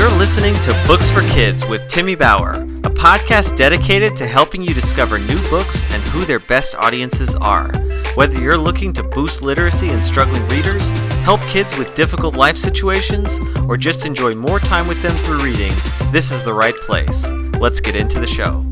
You're listening to Books for Kids with Timmy Bauer, a podcast dedicated to helping you discover new books and who their best audiences are. Whether you're looking to boost literacy in struggling readers, help kids with difficult life situations, or just enjoy more time with them through reading, this is the right place. Let's get into the show.